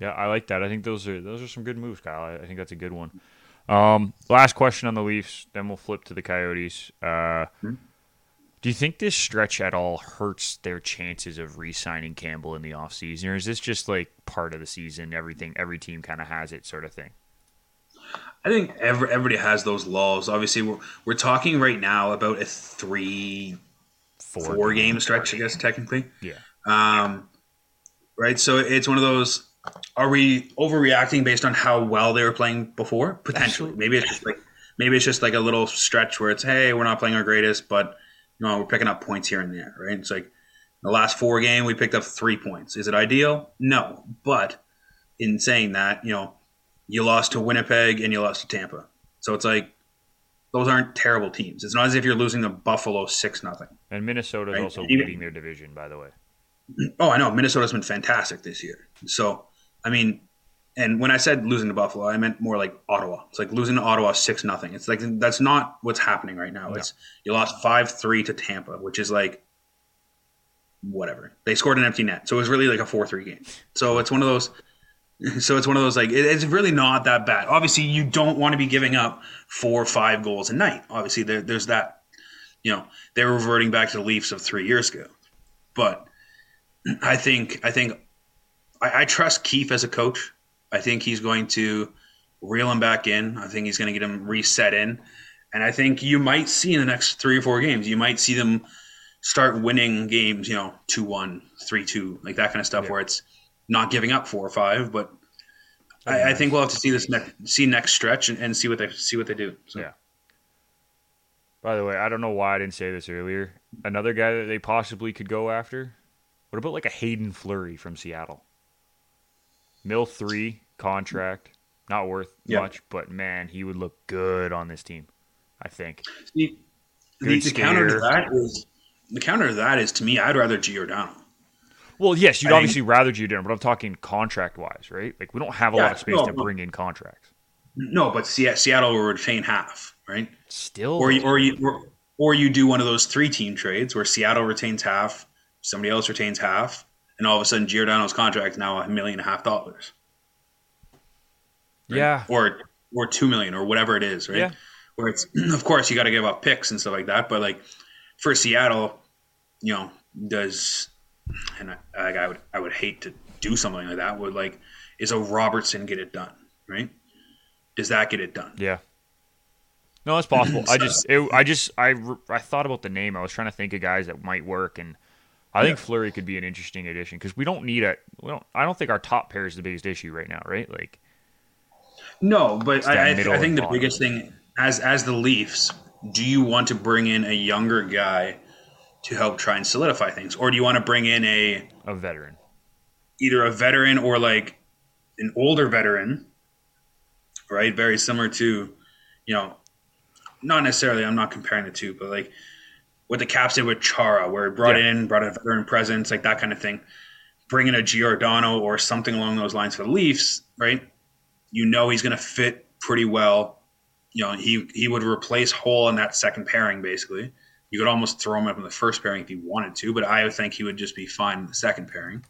Yeah, I like that. I think those are those are some good moves, Kyle. I, I think that's a good one. Um, last question on the Leafs, then we'll flip to the Coyotes. Uh, Do you think this stretch at all hurts their chances of re-signing Campbell in the offseason, or is this just like part of the season? Everything, every team kind of has it, sort of thing. I think every, everybody has those lulls. Obviously, we're, we're talking right now about a three, Four, four game stretch, I guess, technically. Yeah. Um, right. So it's one of those. Are we overreacting based on how well they were playing before? Potentially. Maybe it's just like maybe it's just like a little stretch where it's hey, we're not playing our greatest, but you know we're picking up points here and there. Right. It's like the last four game we picked up three points. Is it ideal? No. But in saying that, you know, you lost to Winnipeg and you lost to Tampa. So it's like those aren't terrible teams. It's not as if you're losing to Buffalo six nothing. And Minnesota's Right. also Even- leading their division, by the way. Oh, I know. Minnesota's been fantastic this year. So, I mean, and when I said losing to Buffalo, I meant more like Ottawa. It's like losing to Ottawa six nothing. It's like that's not what's happening right now. It's you lost five three to Tampa, which is like whatever. They scored an empty net, so it was really like a four three game. So it's one of those. So it's one of those like it- it's really not that bad. Obviously, you don't want to be giving up four or five goals a night. Obviously, there, there's that. You know, they're reverting back to the Leafs of three years ago, but I think I think I, I trust Keefe as a coach. I think he's going to reel him back in. I think he's going to get him reset in, and I think you might see in the next three or four games, you might see them start winning games. You know, two one, three two, like that kind of stuff, Yeah. where it's not giving up four or five. But I, I think we'll have to see this next see next stretch and, and see what they see what they do. So. Yeah. By the way, I don't know why I didn't say this earlier. Another guy that they possibly could go after. What about like a Haydn Fleury from Seattle? Mill three contract, not worth Yeah. much, but man, he would look good on this team. I think. The, the, the counter to that is the counter to that is to me. I'd rather Giordano. Well, yes, you'd I obviously rather Giordano, but I'm talking contract wise, right? Like we don't have a lot of space no, to bring in contracts. No, but Seattle will retain half, right? Still, Or you, or you or, or you do one of those three team trades where Seattle retains half, somebody else retains half, and all of a sudden Giordano's contract is now a million and a half dollars, yeah, or or two million, or whatever it is, right? Yeah. Where it's of course you got to give up picks and stuff like that, but like for Seattle, you know, does and I, like I would I would hate to do something like that. Would like is a Robertson get it done, right? Does that get it done? Yeah. No, it's possible. I just, it, I just, I, I thought about the name. I was trying to think of guys that might work, and I think Fleury could be an interesting addition because we don't need a, we don't. I don't think our top pair is the biggest issue right now, right? Like, No, but I, I, middle I think the biggest thing as as the Leafs, do you want to bring in a younger guy to help try and solidify things, or do you want to bring in a a veteran. either a veteran or like an older veteran, right? Very similar to, you know, not necessarily. I'm not comparing the two, but like what the Caps did with Chara, where it brought Yeah. in, brought a veteran presence, like that kind of thing. Bring in a Giordano or something along those lines for the Leafs, right? You know he's going to fit pretty well. You know he he would replace Holl in that second pairing basically. You could almost throw him up in the first pairing if you wanted to, but I would think he would just be fine in the second pairing.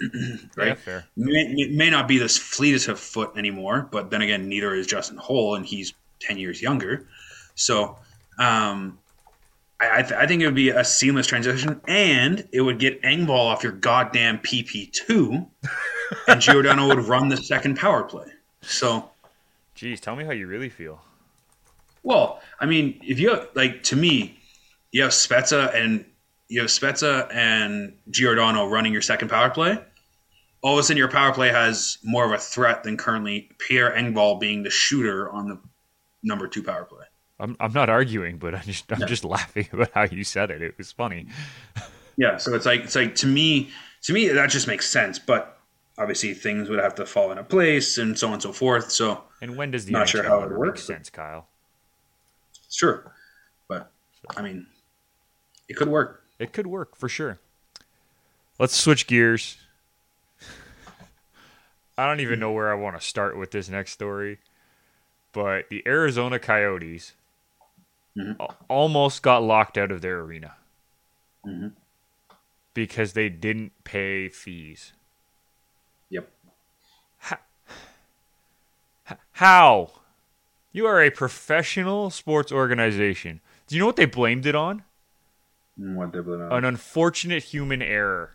right? Yeah, fair. may, may not be this fleetest of foot anymore, but then again, neither is Justin Holl, and he's ten years younger. So, um, I, I, th- I think it would be a seamless transition, and it would get Engvall off your goddamn PP two, and Giordano would run the second power play. So, Geez, tell me how you really feel. well, I mean, if you like to me, you have Spezza and you have Spezza and Giordano running your second power play. All of a sudden, your power play has more of a threat than currently Pierre Engvall being the shooter on the number two power play. I'm I'm not arguing, but I'm just I'm just laughing about how you said it. It was funny. Yeah, so it's like it's like to me to me that just makes sense, but obviously things would have to fall into place and so on and so forth. So And when does the Not NHL sure how it works, sense, Kyle? sure, but I mean, it could work. It could work for sure. Let's switch gears. I don't even know where I want to start with this next story, but the Arizona Coyotes Mhm. almost got locked out of their arena Mhm. because they didn't pay fees. Yep. How? You are a professional sports organization. Do you know what they blamed it on? And What they blame it on. An unfortunate human error.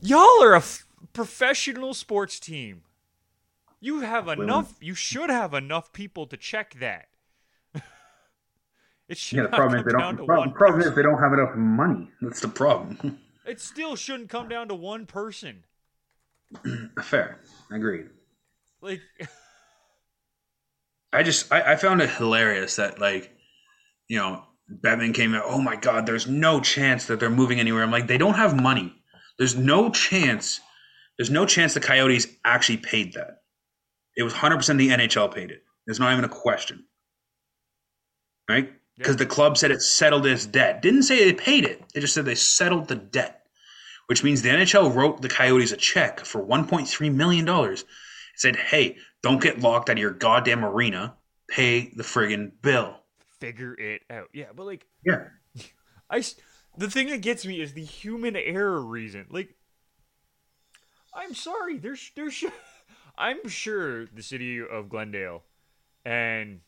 Y'all are a f- professional sports team. You have enough. You should have enough people to check that. it should Yeah, the problem is they don't. The problem, problem is they don't have enough money. That's the problem. It still shouldn't come down to one person. Fair, agreed. Like, I just I, I found it hilarious that like, you know, Bettman came out. Oh my God, there's no chance that they're moving anywhere. I'm like, they don't have money. There's no chance. There's no chance the Coyotes actually paid that. It was 100 percent the NHL paid it. There's not even a question, right? Because the club said it settled its debt. Didn't say they paid it. They just said they settled the debt, which means the NHL wrote the Coyotes a check for 1.3 million dollars. Said, "Hey, don't get locked out of your goddamn arena. Pay the friggin' bill." Figure it out. Yeah, but like, Yeah, I the thing that gets me is the human error reason. Like, I'm sorry, there's there's I'm sure the city of Glendale and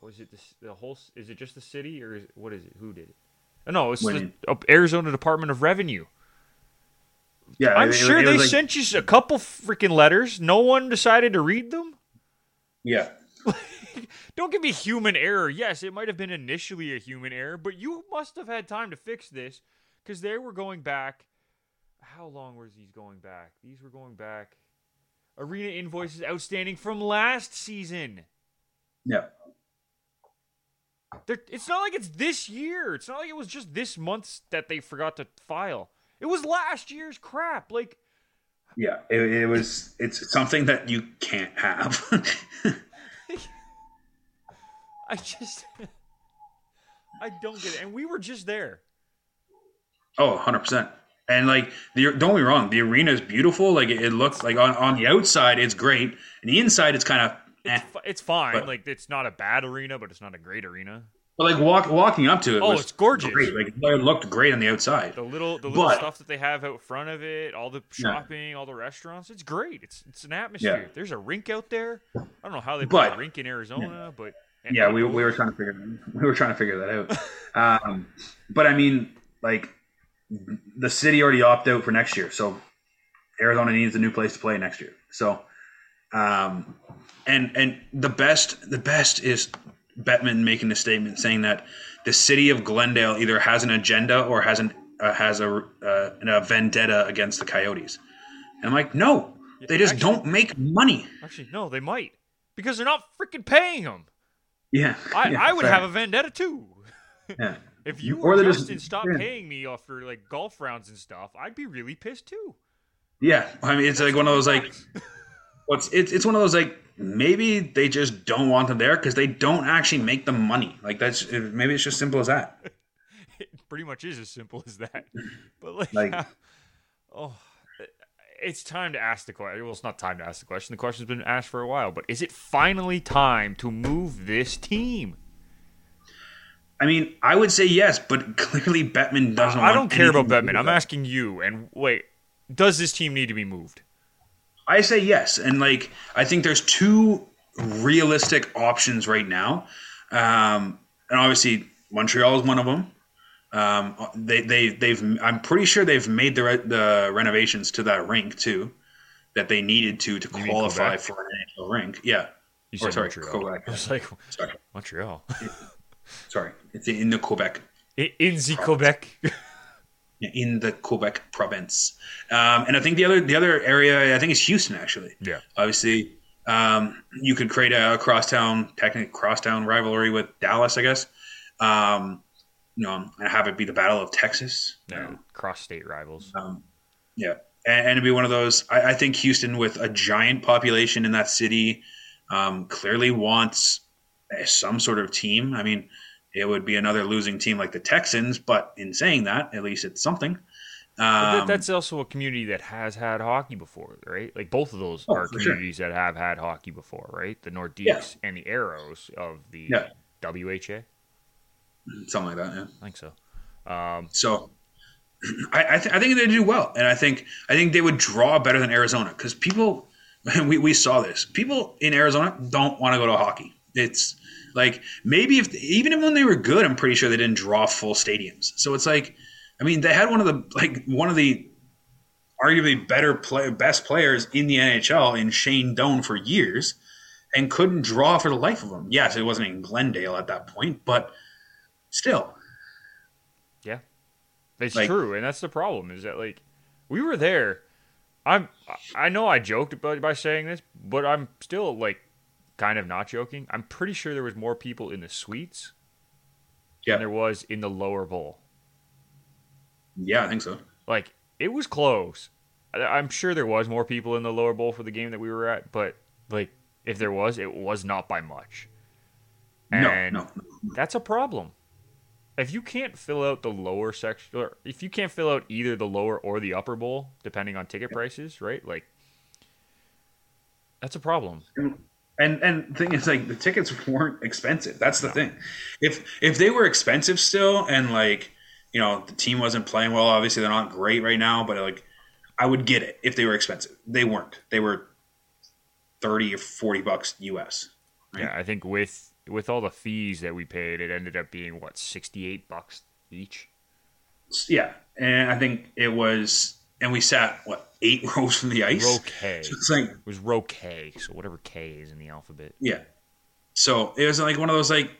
was it the, the whole is it just the city or is, what is it? Who did it? Oh, No, it's the uh, Arizona Department of Revenue. yeah. I'm it- sure it they like- sent you a couple freaking letters. No one decided to read them. Yeah, Don't give me human error. Yes, it might have been initially a human error, but you must have had time to fix this because they were going back. How long was these going back? These were going back. Arena invoices outstanding from last season. yeah. They're, it's not like it's this year. It's not like it was just this month that they forgot to file. It was last year's crap. Like, Yeah, it, it was. It's something that you can't have. I just. I don't get it. And we were just there. oh, 100 percent. And like, the, don't get me wrong, the arena is beautiful. Like, it, it looks like on, on the outside, it's great, and the inside, it's kind of. Eh. It's, it's fine. But- like, it's not a bad arena, but it's not a great arena. But like walk, walking up to it, Oh, was it's gorgeous. Great. Like, it looked great on the outside. The little, the little But- stuff that they have out front of it, all the Yeah. shopping, all the restaurants. It's great. It's it's an atmosphere. Yeah. There's a rink out there. I don't know how they put a rink in Arizona, but and yeah, we, we were trying to figure we were trying to figure that out. Um, but I mean, like the city already opted out for next year, so Arizona needs a new place to play next year. So, um, and and the best the best is Bettman making a statement saying that the city of Glendale either has an agenda or has an uh, has a uh, a vendetta against the Coyotes. And I'm like, no, they just actually- don't make money. Actually, no, they might because they're not freaking paying them. Yeah, I, yeah, I would fair. have a vendetta too. Yeah. If you Or or they just- Justin stopped yeah. paying me after like golf rounds and stuff, I'd be really pissed too. Yeah, I mean, it's like one of those like, what's it's it's one of those like maybe they just don't want them there because they don't actually make the money. Like that's maybe it's just simple as that. It pretty much is as simple as that. But like, Like- oh, it's time to ask the question. Well, it's not time to ask the question. The question's been asked for a while. But is it finally time to move this team? I mean, I would say yes, but clearly Bettman doesn't. I don't care about anything to do Bettman. I'm asking you. And wait, does this team need to be moved? I say yes, and like I think there's two realistic options right now, um, and obviously Montreal is one of them. Um, they they they've I'm pretty sure they've made the re- the renovations to that rink too, that they needed to to You qualify for an NHL rink. Yeah, You Or sorry, Montreal. Quebec. I was like, sorry, Montreal. sorry, it's in the Quebec in in the Quebec. in the Quebec province. Um, and I think the other the other area I think is Houston actually. yeah. Obviously, Um, you could create a crosstown, technically crosstown rivalry with Dallas, I guess. Um, you know, and have it be the Battle of Texas. Yeah, cross state rivals. Um, yeah, and, and it'd be one of those. I, I, think Houston, with a giant population in that city, um, clearly wants some sort of team. I mean, it would be another losing team like the Texans, but in saying that, at least it's something. Um, that's also a community that has had hockey before, right? Like both of those oh, are communities sure. that have had hockey before, right? The Nordiques yeah. and the Aeros of the yeah. WHA, something like that. Yeah, I think so. Um, so, I I, th- I, think they do well, and I think I think they would draw better than Arizona because people, we we saw this. People in Arizona don't want to go to hockey. It's like maybe if even when they were good, I'm pretty sure they didn't draw full stadiums. So it's like I mean, they had one of the like one of the arguably better play, best players in the NHL in Shane Doan for years, and couldn't draw for the life of him. Yes, it wasn't in Glendale at that point, but still. Yeah, it's like, true, and that's the problem. Is that like we were there. I'm. I know I joked about by saying this, but I'm still like kind of not joking. I'm pretty sure there was more people in the suites yeah. than there was in the lower bowl. Yeah, I think so. Like it was close. I'm sure there was more people in the lower bowl for the game that we were at, but like if there was, it was not by much. And no, no, no. that's a problem. If you can't fill out the lower section, or if you can't fill out either the lower or the upper bowl, depending on ticket prices, right? Like that's a problem. And and thing is, like the tickets weren't expensive. That's the no. thing. If if they were expensive still, and like you know, the team wasn't playing well. Obviously, they're not great right now, but like, I would get it if they were expensive. They weren't. They were thirty or forty bucks US. Right? Yeah, I think with with all the fees that we paid, it ended up being what sixty eight bucks each. Yeah, and I think it was, and we sat what eight rows from the ice. Row K. So it's like it was row K, so whatever K is in the alphabet. Yeah. So it was like one of those like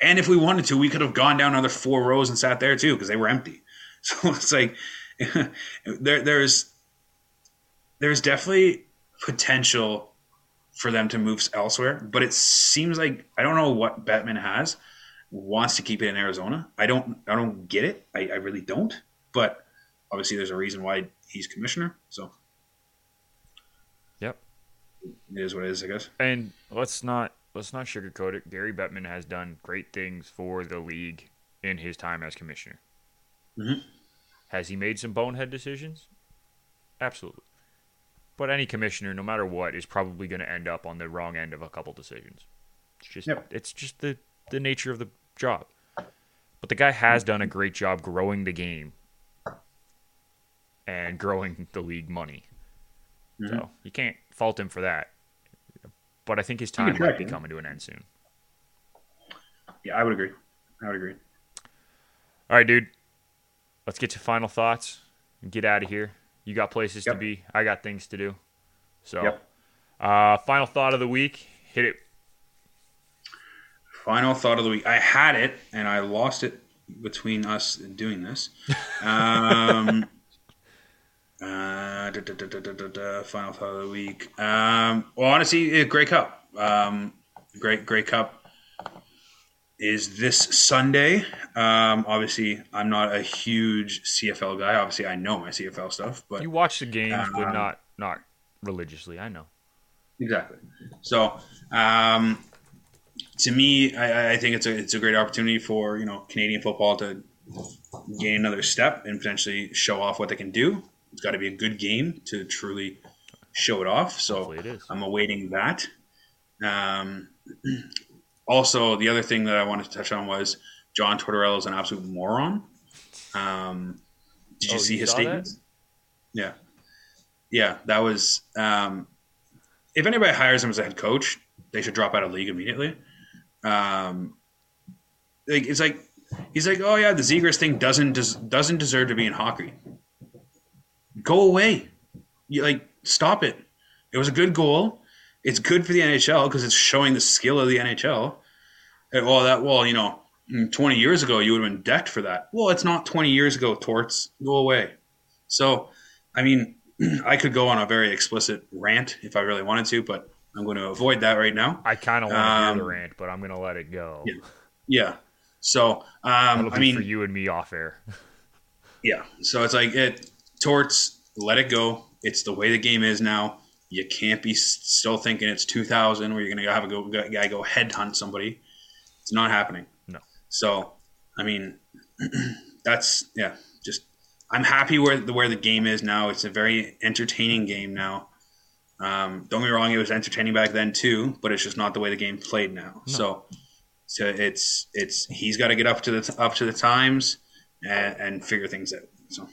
and if we wanted to, we could have gone down another four rows and sat there too because they were empty. So it's like there, there's there's definitely potential for them to move elsewhere, but it seems like I don't know what Bettman has wants to keep it in Arizona. I don't I don't get it. I, I really don't. But obviously, there's a reason why he's commissioner. So, yep, it is what it is, I guess. And let's not let's not sugarcoat it. Gary Bettman has done great things for the league in his time as commissioner. Mm-hmm. Has he made some bonehead decisions? Absolutely. But any commissioner, no matter what, is probably going to end up on the wrong end of a couple decisions. It's just yep. it's just the the nature of the job. But the guy has done a great job growing the game and growing the league money. Mm-hmm. So you can't fault him for that but I think his time might be coming to an end soon. Yeah, I would agree. I would agree. All right, dude. Let's get to final thoughts and get out of here. You got places yep. to be. I got things to do. So, yep. uh, final thought of the week. Hit it. Final thought of the week. I had it and I lost it between us doing this. Um, uh, da, da, da, final thought of the week. Um, well, honestly, Grey Cup. Um, great Grey Cup is this Sunday. Um, obviously, I'm not a huge CFL guy. Obviously, I know my CFL stuff, but you watch the games, um, but not not religiously. I know exactly. So, um, to me, I, I, think it's a it's a great opportunity for you know Canadian football to gain another step and potentially show off what they can do. It's got to be a good game to truly show it off. So I'm awaiting that. Um, also, the other thing that I wanted to touch on was John Tortorella is an absolute moron. Um, did you oh, see you his statements? Yeah, yeah, that was. Um, if anybody hires him as a head coach, they should drop out of league immediately. Um, like it's like he's like, oh yeah, the Zegras thing doesn't des- doesn't deserve to be in hockey go away. You like stop it. It was a good goal. It's good for the NHL because it's showing the skill of the NHL. And, well, that well, you know, mm, twenty years ago you would have been decked for that. Well, it's not twenty years ago. Torts, go away. So, I mean, I could go on a very explicit rant if I really wanted to, but I'm going to avoid that right now. I kind of want to Um, do the rant, but I'm going to let it go. Yeah. Yeah. So, um, be I mean, for you and me off air. yeah. So it's like it torts. Let it go. It's the way the game is now. You can't be still thinking it's 2000 where you're gonna have a go, guy go headhunt somebody. It's not happening. No. So, I mean, that's yeah. Just I'm happy where the where the game is now. It's a very entertaining game now. Um, don't get me wrong, it was entertaining back then too, but it's just not the way the game played now. So, so it's it's he's got to get up to the up to the times and, and figure things out. So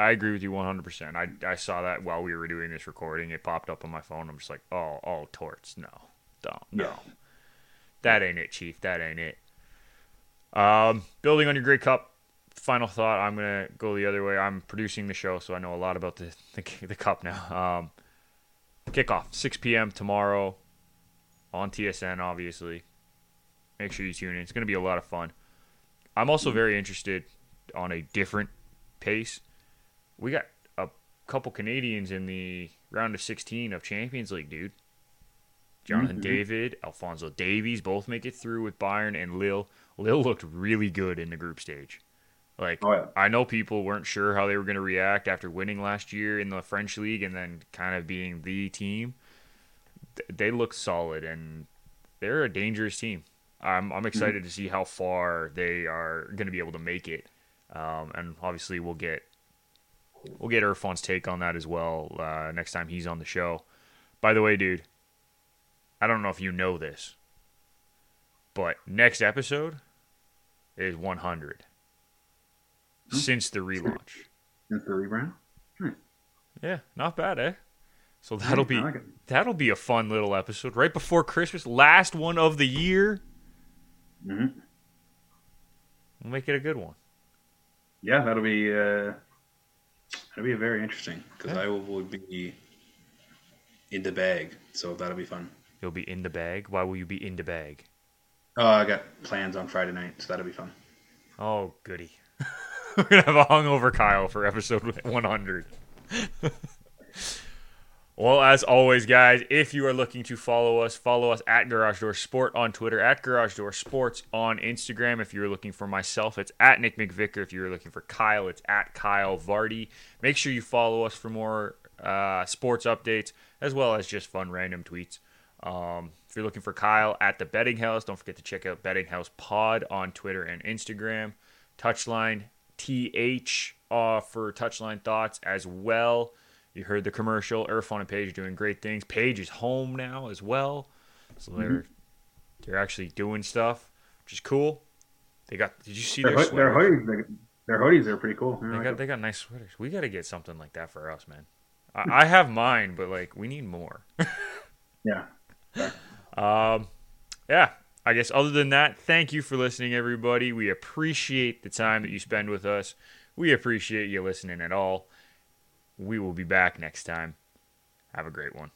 I agree with you 100%. I, I saw that while we were doing this recording. It popped up on my phone. I'm just like, oh, oh, torts. No, don't, no. Yeah. That ain't it, Chief. That ain't it. Um, building on your Grey Cup, final thought. I'm going to go the other way. I'm producing the show, so I know a lot about the, the, the Cup now. Um, kickoff, 6 p.m. tomorrow on TSN, obviously. Make sure you tune in. It's going to be a lot of fun. I'm also very interested on a different pace we got a couple Canadians in the round of 16 of Champions League, dude. Jonathan Mhm. David, Alfonso Davies both make it through with Bayern and Lille. Lille looked really good in the group stage. Like Oh, yeah. I know people weren't sure how they were going to react after winning last year in the French league and then kind of being the team. Th- They look solid and they're a dangerous team. I'm I'm excited to see how far they are going to be able to make it. Um, and obviously we'll get we'll get Irfan's take on that as well uh, next time he's on the show. By the way, dude, I don't know if you know this, but next episode is 100 since the relaunch. Since the rebrand. Yeah, not bad, eh? So that'll be like that'll be a fun little episode right before Christmas, last one of the year. Mm-hmm. We'll make it a good one. Yeah, that'll be uh, that'll be very interesting because Yeah. I will, be in the bag, so that'll be fun. You'll be in the bag. Why will you be in the bag? Oh, I got plans on Friday night, so that'll be fun. Oh, goody. We're going to have a hungover Kyle for episode 100. well, as always, guys, if you are looking to follow us, follow us at Garage Door Sport on Twitter, at Garage Door Sports on Instagram. If you're looking for myself, it's at Nick McVicker. If you're looking for Kyle, it's at Kyle Vardy. Make sure you follow us for more uh, sports updates as well as just fun random tweets. Um, if you're looking for Kyle at the Betting House, don't forget to check out Betting House Pod on Twitter and Instagram. Touchline TH uh, for Touchline Thoughts as well. You heard the commercial. Irfan and Paige are doing great things. Paige is home now as well, so they're they're actually doing stuff, which is cool. They got. Did you see Their, their, their sweaters? hoodies, their, their hoodies are pretty cool. They like got they got nice sweaters. We got to get something like that for us, man. I, I have mine, but like we need more. yeah. Um, yeah. I guess other than that, thank you for listening, everybody. We appreciate the time that you spend with us. We appreciate you listening at all. We will be back next time. Have a great one.